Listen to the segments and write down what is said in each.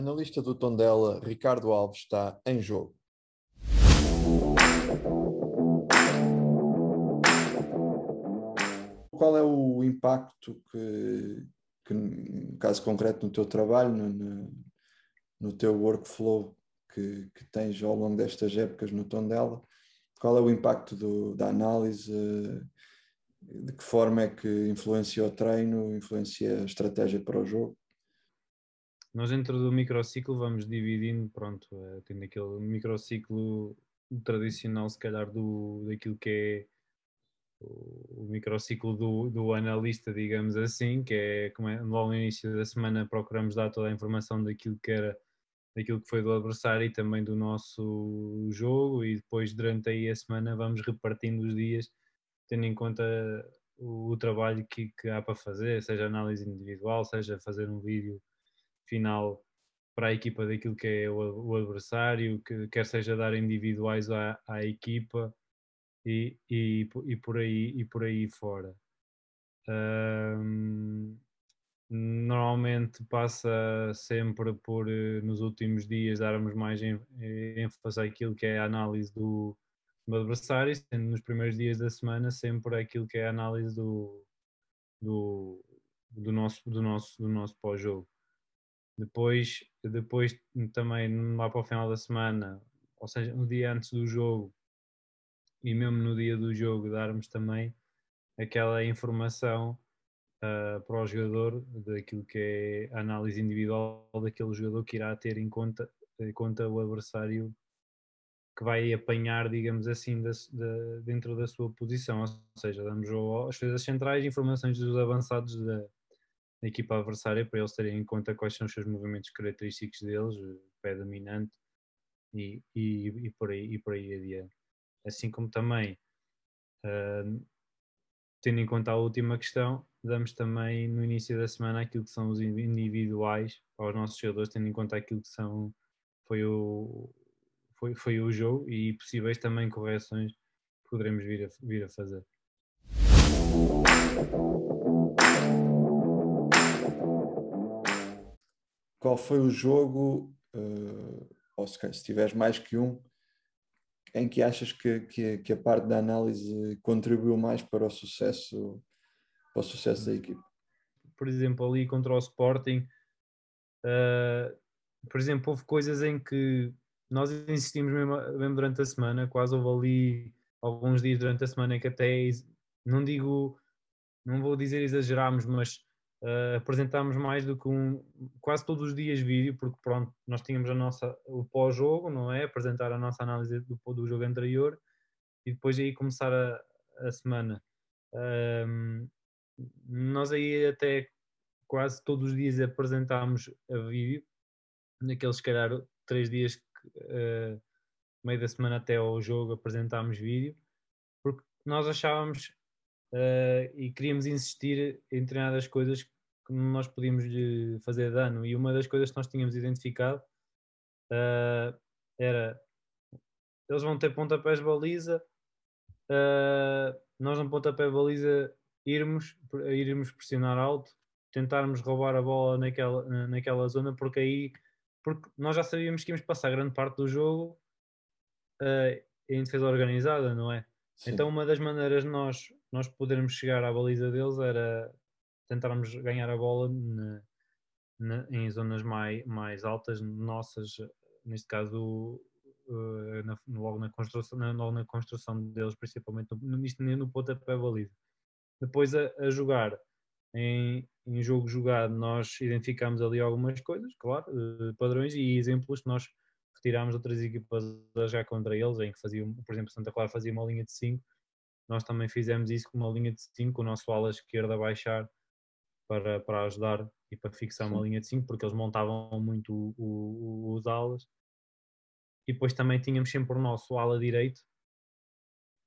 Analista do Tondela, Ricardo Alves, está em jogo. Qual é o impacto que, que no caso concreto, no teu trabalho, no, no teu workflow que, que, tens ao longo destas épocas no Tondela, qual é o impacto do, da análise, de que forma é que influencia o treino, influencia a estratégia para o jogo? Nós dentro do microciclo vamos dividindo, pronto, é, tendo aquele microciclo tradicional se calhar do, daquilo que é o, o microciclo do, do analista, digamos assim, que é, como é logo no início da semana procuramos dar toda a informação daquilo que era daquilo que foi do adversário e também do nosso jogo e depois durante aí a semana vamos repartindo os dias tendo em conta o, o trabalho que, que, há para fazer, seja análise individual, seja fazer um vídeo final para a equipa daquilo que é o, o adversário, que quer seja dar individuais à, à equipa e, e, e, por aí, e por aí fora. Um, normalmente passa sempre por, eh, nos últimos dias, darmos mais ênfase àquilo que é a análise do, do adversário, sendo nos primeiros dias da semana sempre aquilo que é a análise do, do, do nosso, do nosso, do nosso pós-jogo. Depois, depois também lá para o final da semana, ou seja, um dia antes do jogo e mesmo no dia do jogo darmos também aquela informação uh, para o jogador daquilo que é a análise individual daquele jogador que irá ter em conta, em conta o adversário que vai apanhar, digamos assim, da, da, dentro da sua posição. Ou seja, damos as coisas centrais, informações dos avançados da, da, equipa adversária para eles terem em conta quais são os seus movimentos característicos deles, pé dominante e, e, e, por, aí, e por aí adiante. Assim como também, uh, tendo em conta a última questão, damos também no início da semana aquilo que são os individuais aos nossos jogadores, tendo em conta aquilo que são, foi o, foi, foi o jogo e possíveis também correções que poderemos vir a, vir a fazer. Qual foi o jogo, uh, ou se, se tiveres mais que um, em que achas que, que, que, a parte da análise contribuiu mais para o sucesso, para o sucesso da equipe? Por exemplo, ali contra o Sporting, uh, por exemplo, houve coisas em que nós insistimos mesmo, mesmo, durante a semana, quase houve ali alguns dias durante a semana em que até não digo, não vou dizer exagerámos, mas uh, apresentámos mais do que um, quase todos os dias vídeo, porque pronto, nós tínhamos a nossa, o pós-jogo, não é? Apresentar a nossa análise do, do jogo anterior e depois aí começar a, a semana. Um, nós aí até quase todos os dias apresentámos a vídeo, naqueles se calhar três dias uh, meio da semana até ao jogo apresentámos vídeo, porque nós achávamos uh, e queríamos insistir em determinadas coisas que nós podíamos fazer dano. E uma das coisas que nós tínhamos identificado uh, era eles vão ter pontapés de baliza, uh, nós no pontapé de baliza irmos, irmos pressionar alto, tentarmos roubar a bola naquela, naquela zona, porque aí porque nós já sabíamos que íamos passar grande parte do jogo uh, em defesa organizada, não é? Sim. Então uma das maneiras de nós, nós podermos chegar à baliza deles era tentarmos ganhar a bola em zonas mais, mais altas, nossas, neste caso uh, na, logo, na construção, na, logo na construção deles, principalmente no, no, no pontapé baliza. Depois a, a jogar em, em jogo jogado nós identificamos ali algumas coisas, claro, eh, padrões e exemplos que nós retirámos outras equipas já contra eles, em que faziam, por exemplo, Santa Clara fazia uma linha de 5, nós também fizemos isso com uma linha de 5, o nosso ala esquerda baixar para, para ajudar e para fixar Sim. uma linha de 5, porque eles montavam muito o, o, os alas. E depois também tínhamos sempre o nosso ala direito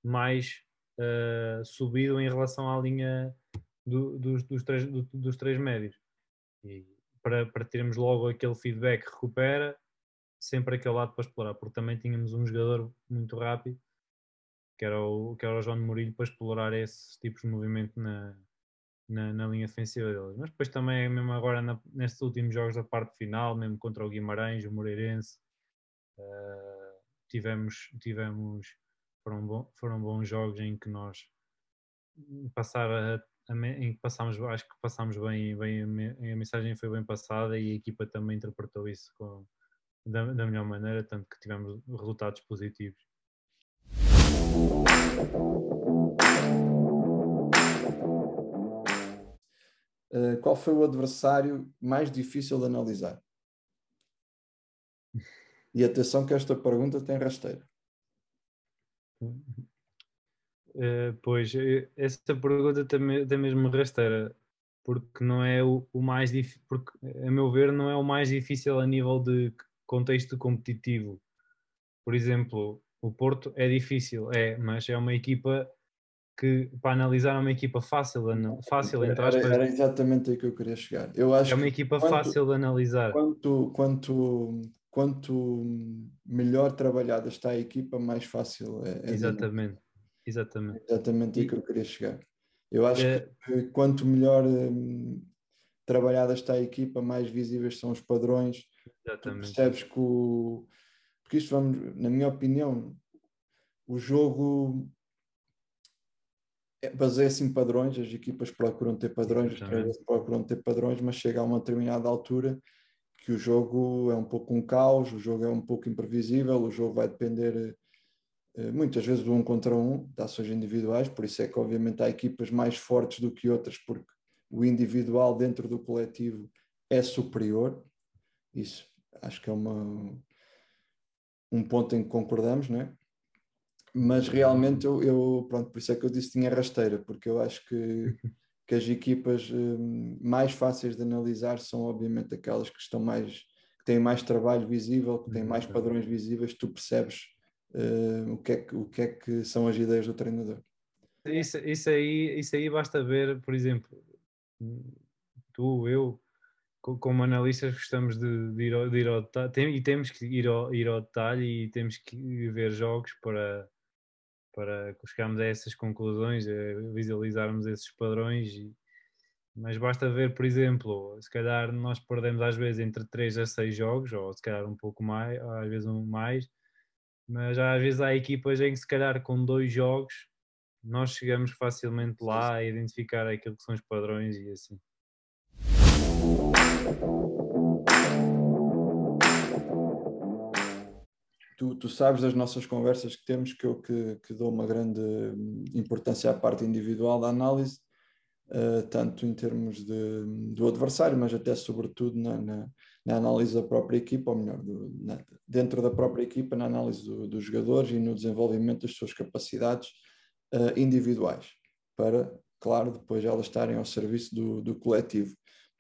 mais uh, subido em relação à linha do, dos, dos, três, do, dos três médios. E para, para termos logo aquele feedback recupera, sempre aquele lado para explorar, porque também tínhamos um jogador muito rápido, que era o, que era o João Murilho, para explorar esses tipos de movimento na, na, na, linha defensiva deles. Mas depois também, mesmo agora na, nestes últimos jogos da parte final, mesmo contra o Guimarães, o Moreirense, uh, tivemos, tivemos foram, bom, foram bons jogos em que nós passar a, a, em que passámos, acho que passámos bem, bem a, mensagem foi bem passada e a equipa também interpretou isso com, da, da melhor maneira, tanto que tivemos resultados positivos. Uh, qual foi o adversário mais difícil de analisar? E atenção que esta pergunta tem rasteira. Uh, pois, eh, essa pergunta também, tem mesmo rasteira, porque não é o, o mais difícil, porque a meu ver não é o mais difícil a nível de contexto competitivo. Por exemplo, o Porto é difícil, é, mas é uma equipa que para analisar é uma equipa fácil, fácil entre aspas. Era, era exatamente aí que eu queria chegar. Eu acho é uma equipa quanto, fácil de analisar. Quanto, quanto, quanto melhor trabalhada está a equipa, mais fácil é. é exatamente. Exatamente. Exatamente aí que eu queria chegar. Eu acho é... que quanto melhor hum, trabalhada está a equipa, mais visíveis são os padrões. Exatamente. Tu percebes que o. Porque isto vamos, na minha opinião, o jogo é, baseia-se em padrões, as equipas procuram ter padrões, Exatamente. os procuram ter padrões, mas chega a uma determinada altura que o jogo é um pouco um caos, o jogo é um pouco imprevisível, o jogo vai depender eh, muitas vezes do um contra um, de ações individuais, por isso é que obviamente há equipas mais fortes do que outras, porque o individual dentro do coletivo é superior, isso acho que é uma, um ponto em que concordamos, não é? Mas realmente eu, eu, pronto, por isso é que eu disse que tinha rasteira, porque eu acho que, que as equipas um, mais fáceis de analisar são obviamente aquelas que estão mais, que têm mais trabalho visível, que têm mais padrões visíveis, tu percebes uh, o, que é que, o que é que são as ideias do treinador. Isso, isso, aí, isso aí basta ver, por exemplo, tu, eu, como analistas gostamos de, de ir, ao, de ir ao detalhe e temos que ir ao, ir ao detalhe e temos que ver jogos para, para chegarmos a essas conclusões, a visualizarmos esses padrões. E, mas basta ver, por exemplo, se calhar nós perdemos às vezes entre 3 a 6 jogos, ou se calhar um pouco mais, às vezes um mais, mas às vezes há equipas em que se calhar com dois jogos nós chegamos facilmente lá a identificar aquilo que são os padrões e assim. Tu, tu, sabes das nossas conversas que temos que eu que, que dou uma grande importância à parte individual da análise, uh, tanto em termos de, do adversário, mas até sobretudo na, na, na análise da própria equipa, ou melhor, do, na, dentro da própria equipa, na análise do, dos jogadores e no desenvolvimento das suas capacidades uh, individuais, para, claro, depois elas estarem ao serviço do, do coletivo.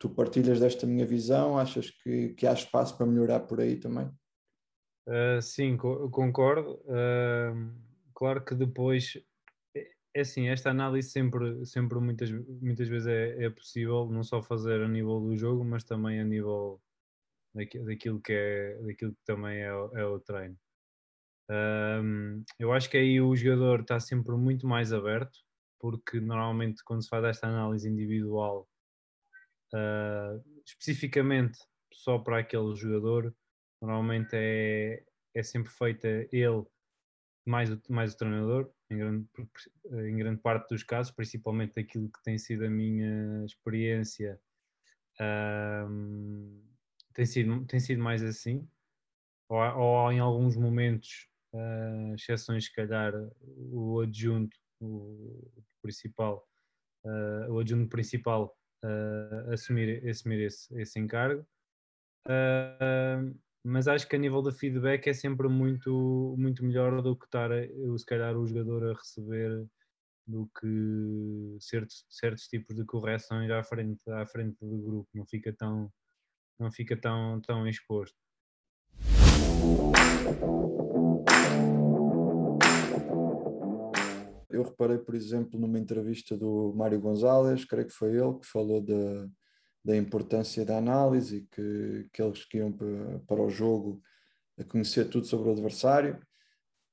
Tu partilhas desta minha visão? Achas que, que há espaço para melhorar por aí também? Uh, sim, co concordo. Uh, claro que depois é, é assim, esta análise sempre, sempre muitas, muitas vezes é, é, possível não só fazer a nível do jogo, mas também a nível daquilo que, é, daquilo que também é, é o treino. Um, eu acho que aí o jogador está sempre muito mais aberto, porque normalmente quando se faz esta análise individual, uh, especificamente só para aquele jogador, normalmente é, é sempre feita ele mais o, mais o treinador, em grande, em grande parte dos casos, principalmente aquilo que tem sido a minha experiência, um, tem, sido, tem sido mais assim, ou, ou em alguns momentos uh, exceções, se calhar, o adjunto, o principal, uh, o adjunto principal uh, assumir, assumir esse, esse encargo. Uh, mas acho que a nível de feedback é sempre muito, muito melhor do que estar, se calhar, o jogador a receber do que certos, certos tipos de correções à frente, à frente do grupo, não fica tão, não fica tão, tão exposto. Eu reparei, por exemplo, numa entrevista do Mário Gonzalez, creio que foi ele, que falou da, da importância da análise, que, que eles que iam para, o jogo a conhecer tudo sobre o adversário.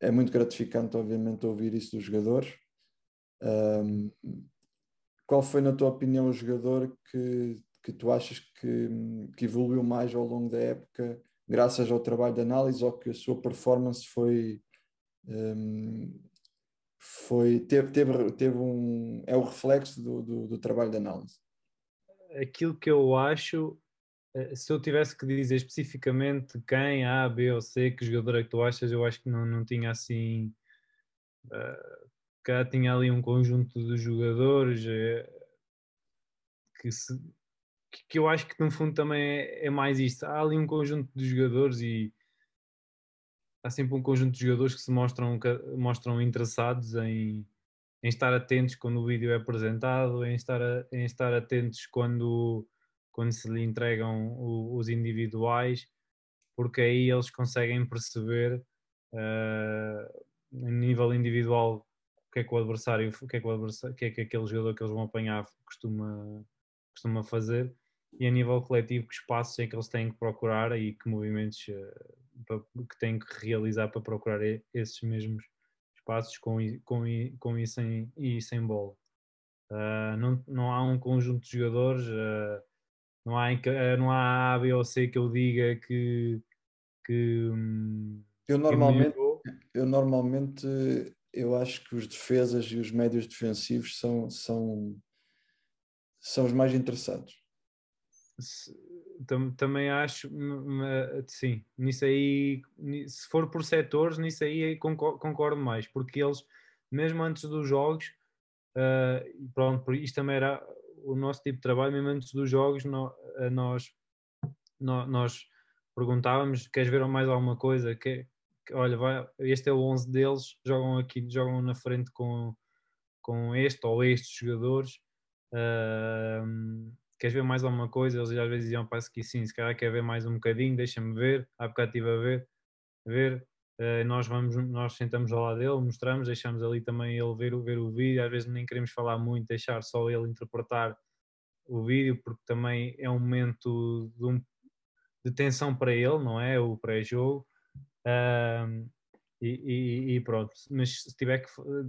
É muito gratificante, obviamente, ouvir isso dos jogadores. Um, qual foi, na tua opinião, o jogador que, que tu achas que, que evoluiu mais ao longo da época, graças ao trabalho de análise, ou que a sua performance foi. Foi teve, teve, teve um é o reflexo do, do, do trabalho de análise aquilo que eu acho eh, se eu tivesse que dizer especificamente quem, A, B ou C, que jogador é que tu achas, eu acho que não, não tinha assim. Uh, cá tinha ali um conjunto de jogadores uh, que, se, que, eu acho que no fundo também é, é, mais isto. Há ali um conjunto de jogadores e há sempre um conjunto de jogadores que se mostram, mostram interessados em, em estar atentos quando o vídeo é apresentado, em estar, em estar atentos quando quando se lhe entregam os individuais, porque aí eles conseguem perceber uh, nível individual o que é que o adversário, o que é que, o adversário, o que, é que aquele jogador que eles vão apanhar costuma, costuma fazer e a nível coletivo que espaços é que eles têm que procurar e que movimentos uh, que têm que realizar para procurar esses mesmos espaços com, com, com e, sem, e sem bola. Uh, não, não há um conjunto de jogadores uh, não há, eh, não há A, B ou C que eu diga que. que hum, eu normalmente, eu normalmente eu acho que os defesas e os médios defensivos são, são, são os mais interessados. Também acho, sim, nisso aí, se for por setores, nisso aí concordo mais, porque eles, mesmo antes dos jogos, uh, pronto, isto também era o nosso tipo de trabalho, mesmo antes dos jogos, eh, nós, nós, nós perguntávamos: queres ver mais alguma coisa? Que, que, olha, vai, este é o 11 deles, jogam aqui, jogam na frente com, com este ou estes jogadores. Uh, queres ver mais alguma coisa? Eles às vezes diziam, parece que sim, se calhar quer ver mais um bocadinho, deixa-me ver. Há bocado estive a ver, ver. Uh, nós vamos, nós sentamos ao lado dele, mostramos, deixamos ali também ele ver, ver o vídeo, às vezes nem queremos falar muito, deixar só ele interpretar o vídeo, porque também é um momento de, um, de tensão para ele, não é? O pré-jogo. Uh, e, e, e, pronto, mas se tiver que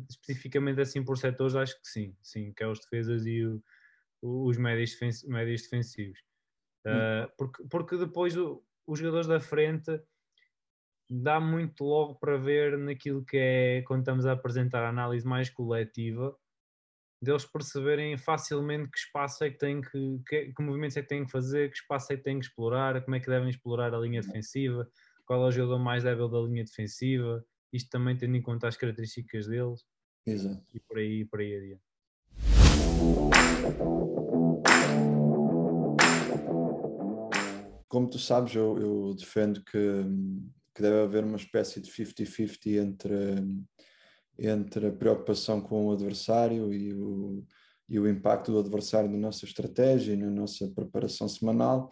especificamente assim por setores, acho que sim, sim, que é os defesas e o, os médios, médios defensivos. Uh, porque, porque depois o, os jogadores da frente dá muito logo para ver naquilo que é quando estamos a apresentar a análise mais coletiva deles perceberem facilmente que espaço é que têm que, que, que, movimentos é que têm que fazer, que espaço é que têm que explorar, como é que devem explorar a linha defensiva, qual é o jogador mais débil da linha defensiva, isto também tendo em conta as características deles Exato. e por aí, por aí adiante. Como tu sabes, eu, eu defendo que que deve haver uma espécie de 50-50 entre, entre a preocupação com o adversário e o, e o impacto do adversário na nossa estratégia e na nossa preparação semanal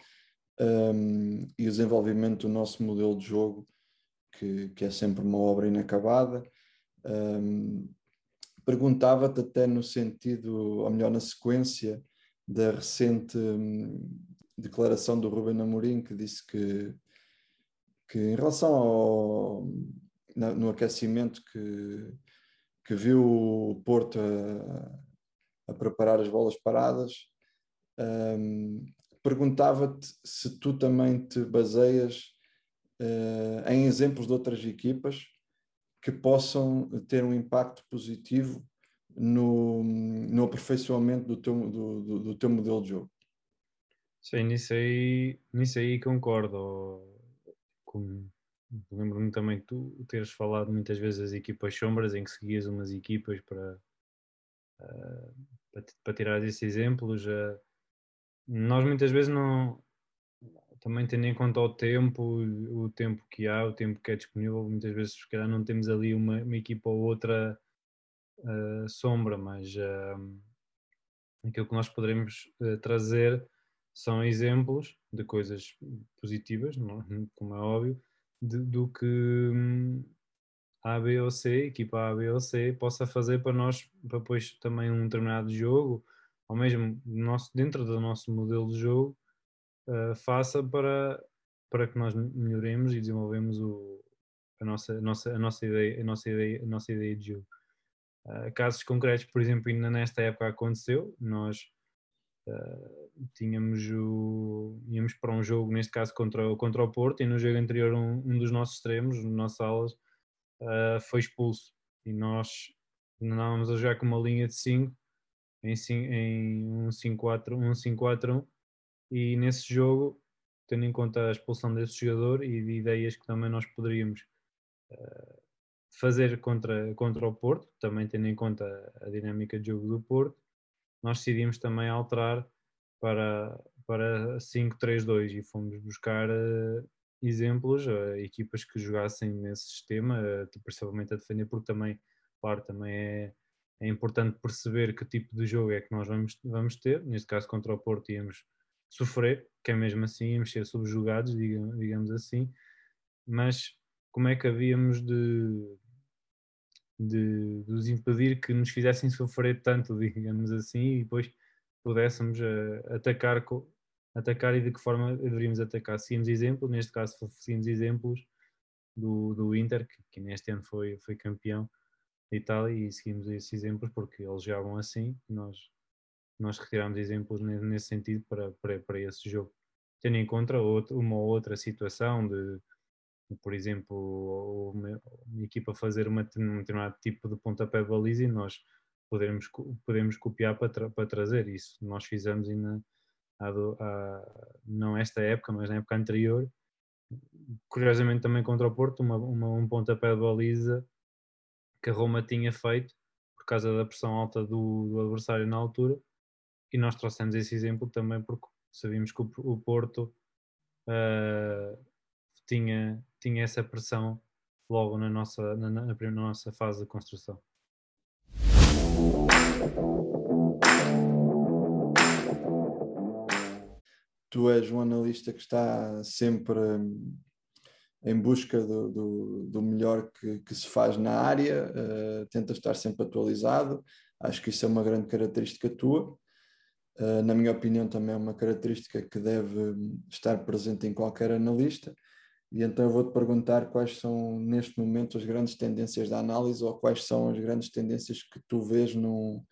um, e o desenvolvimento do nosso modelo de jogo, que, que é sempre uma obra inacabada. Um, Perguntava-te até no sentido, ou melhor, na sequência da recente um, declaração do Ruben Amorim, que disse que que em relação ao no aquecimento que, que viu o Porto a, a preparar as bolas paradas, um, perguntava-te se tu também te baseias uh, em exemplos de outras equipas que possam ter um impacto positivo no, no aperfeiçoamento do teu, do, do, do teu modelo de jogo. Sim, nisso aí, nisso aí concordo lembro-me também que tu teres falado muitas vezes das equipas sombras, em que seguias umas equipas para, uh, para, para, tirar esses exemplos. Nós muitas vezes não, também tendo em conta o tempo, o tempo que há, o tempo que é disponível, muitas vezes se calhar não temos ali uma, uma equipa ou outra uh, sombra, mas uh, aquilo que nós poderemos uh, trazer são exemplos de coisas positivas, é? como é óbvio, de, do que hum, A, B ou C, equipa A, B ou C, possa fazer para nós, para depois também um determinado jogo, ou mesmo nosso, dentro do nosso modelo de jogo, uh, faça para, para que nós melhoremos e desenvolvemos o, a, nossa, a, nossa, a, nossa ideia, a, nossa ideia, a nossa ideia de jogo. uh, casos concretos, por exemplo, ainda nesta época aconteceu, nós uh, tínhamos o, íamos para um jogo, neste caso contra, contra o Porto, e no jogo anterior um, um dos nossos extremos, no nosso alas, uh, foi expulso e nós andávamos a jogar com uma linha de 5 em, em um 5-4-1 um e nesse jogo, tendo em conta a expulsão desse jogador e de ideias que também nós poderíamos uh, fazer contra, contra o Porto, também tendo em conta a dinâmica de jogo do Porto, nós decidimos também alterar para, para 5-3-2 e fomos buscar uh, exemplos, uh, equipas que jogassem nesse sistema, uh, principalmente a defender, porque também, claro, também é, é importante perceber que tipo de jogo é que nós vamos, vamos ter. Neste caso, contra o Porto, íamos sofrer, que é mesmo assim, íamos ser subjugados, digamos assim, mas como é que havíamos de, de, de os impedir que nos fizessem sofrer tanto, digamos assim, e depois pudéssemos uh, atacar, atacar e de que forma deveríamos atacar. Seguimos exemplo, neste caso seguimos exemplos do, do Inter, que, que neste ano foi, foi campeão da Itália, e seguimos esses exemplos porque eles jogavam assim, nós nós retiramos exemplos nesse sentido para, para, para esse jogo. Tendo em conta uma ou outra situação de, por exemplo, uma, uma, equipa fazer uma, um determinado tipo de pontapé de baliza e nós podemos, podemos copiar para, tra, para trazer isso. Nós fizemos ainda, não esta época, mas na época anterior, curiosamente também contra o Porto, uma, uma, um pontapé de baliza que a Roma tinha feito por causa da pressão alta do, do adversário na altura e nós trouxemos esse exemplo também porque sabíamos que o, Porto uh, tinha, tinha essa pressão logo na nossa, na, na, na nossa fase de construção. Tu és um analista que está sempre em busca do, do, do melhor que, que, se faz na área, uh, tenta estar sempre atualizado. Acho que isso é uma grande característica tua. Eh, na minha opinião, também é uma característica que deve estar presente em qualquer analista. E então eu vou-te perguntar quais são, neste momento, as grandes tendências da análise ou quais são as grandes tendências que tu vês num,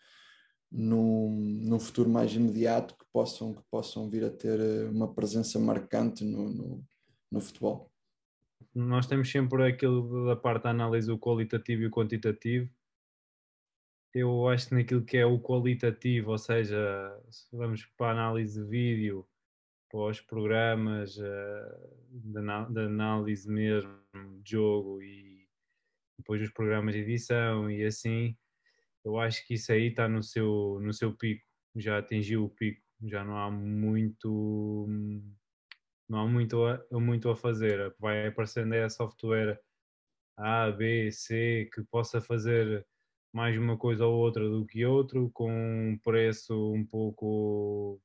num, num futuro mais imediato que possam, que possam vir a ter eh, uma presença marcante no, no, no futebol. Nós temos sempre aquilo da parte da análise, o qualitativo e o quantitativo eu acho que naquilo que é o qualitativo, ou seja, se vamos para a análise de vídeo, para os programas uh, de, análise mesmo de jogo e depois os programas de edição e assim, eu acho que isso aí está no seu, no seu pico, já atingiu o pico, já não há muito não há muito a, muito a fazer, vai aparecendo é software A, B, C que possa fazer mais uma coisa ou outra do que outro, com um preço um pouco,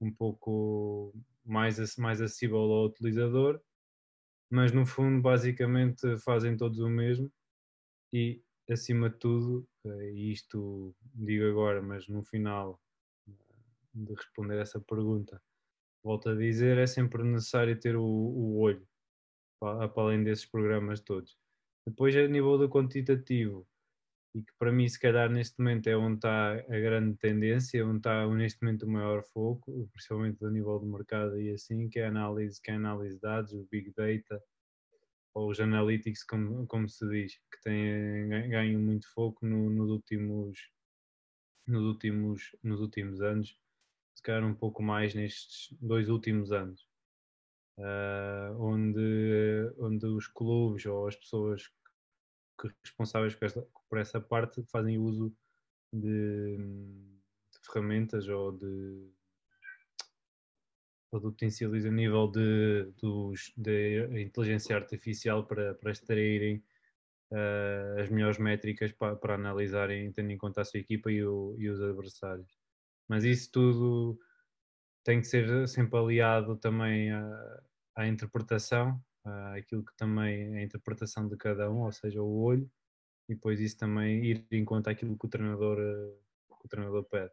um pouco mais, mais acessível ao utilizador, mas no fundo basicamente fazem todos o mesmo e acima de tudo, eh, isto digo agora, mas no final eh, de responder essa pergunta, volto a dizer, é sempre necessário ter o, o olho para, para além desses programas todos. Depois, a nível do quantitativo, e que para mim se calhar neste momento é onde está a grande tendência, onde está neste momento o maior foco, principalmente a nível do mercado e assim, que é a análise, que é análise de dados, o Big Data, ou os Analytics, como, como se diz, que têm ganho muito foco no, nos, últimos, nos, últimos, nos últimos anos, se calhar um pouco mais nestes dois últimos anos. Uh, onde, onde os clubes ou as pessoas responsáveis por essa, parte fazem uso de, de ferramentas ou de, ou de utensílios a nível de, dos, de inteligência artificial para, para extraírem uh, as melhores métricas para, para analisarem, tendo em conta a sua equipa e, o, e os adversários. Mas isso tudo tem que ser sempre aliado também à, à interpretação aquilo que também é a interpretação de cada um, ou seja, o olho, e depois isso também ir em conta aquilo que o treinador, uh, que o treinador pede.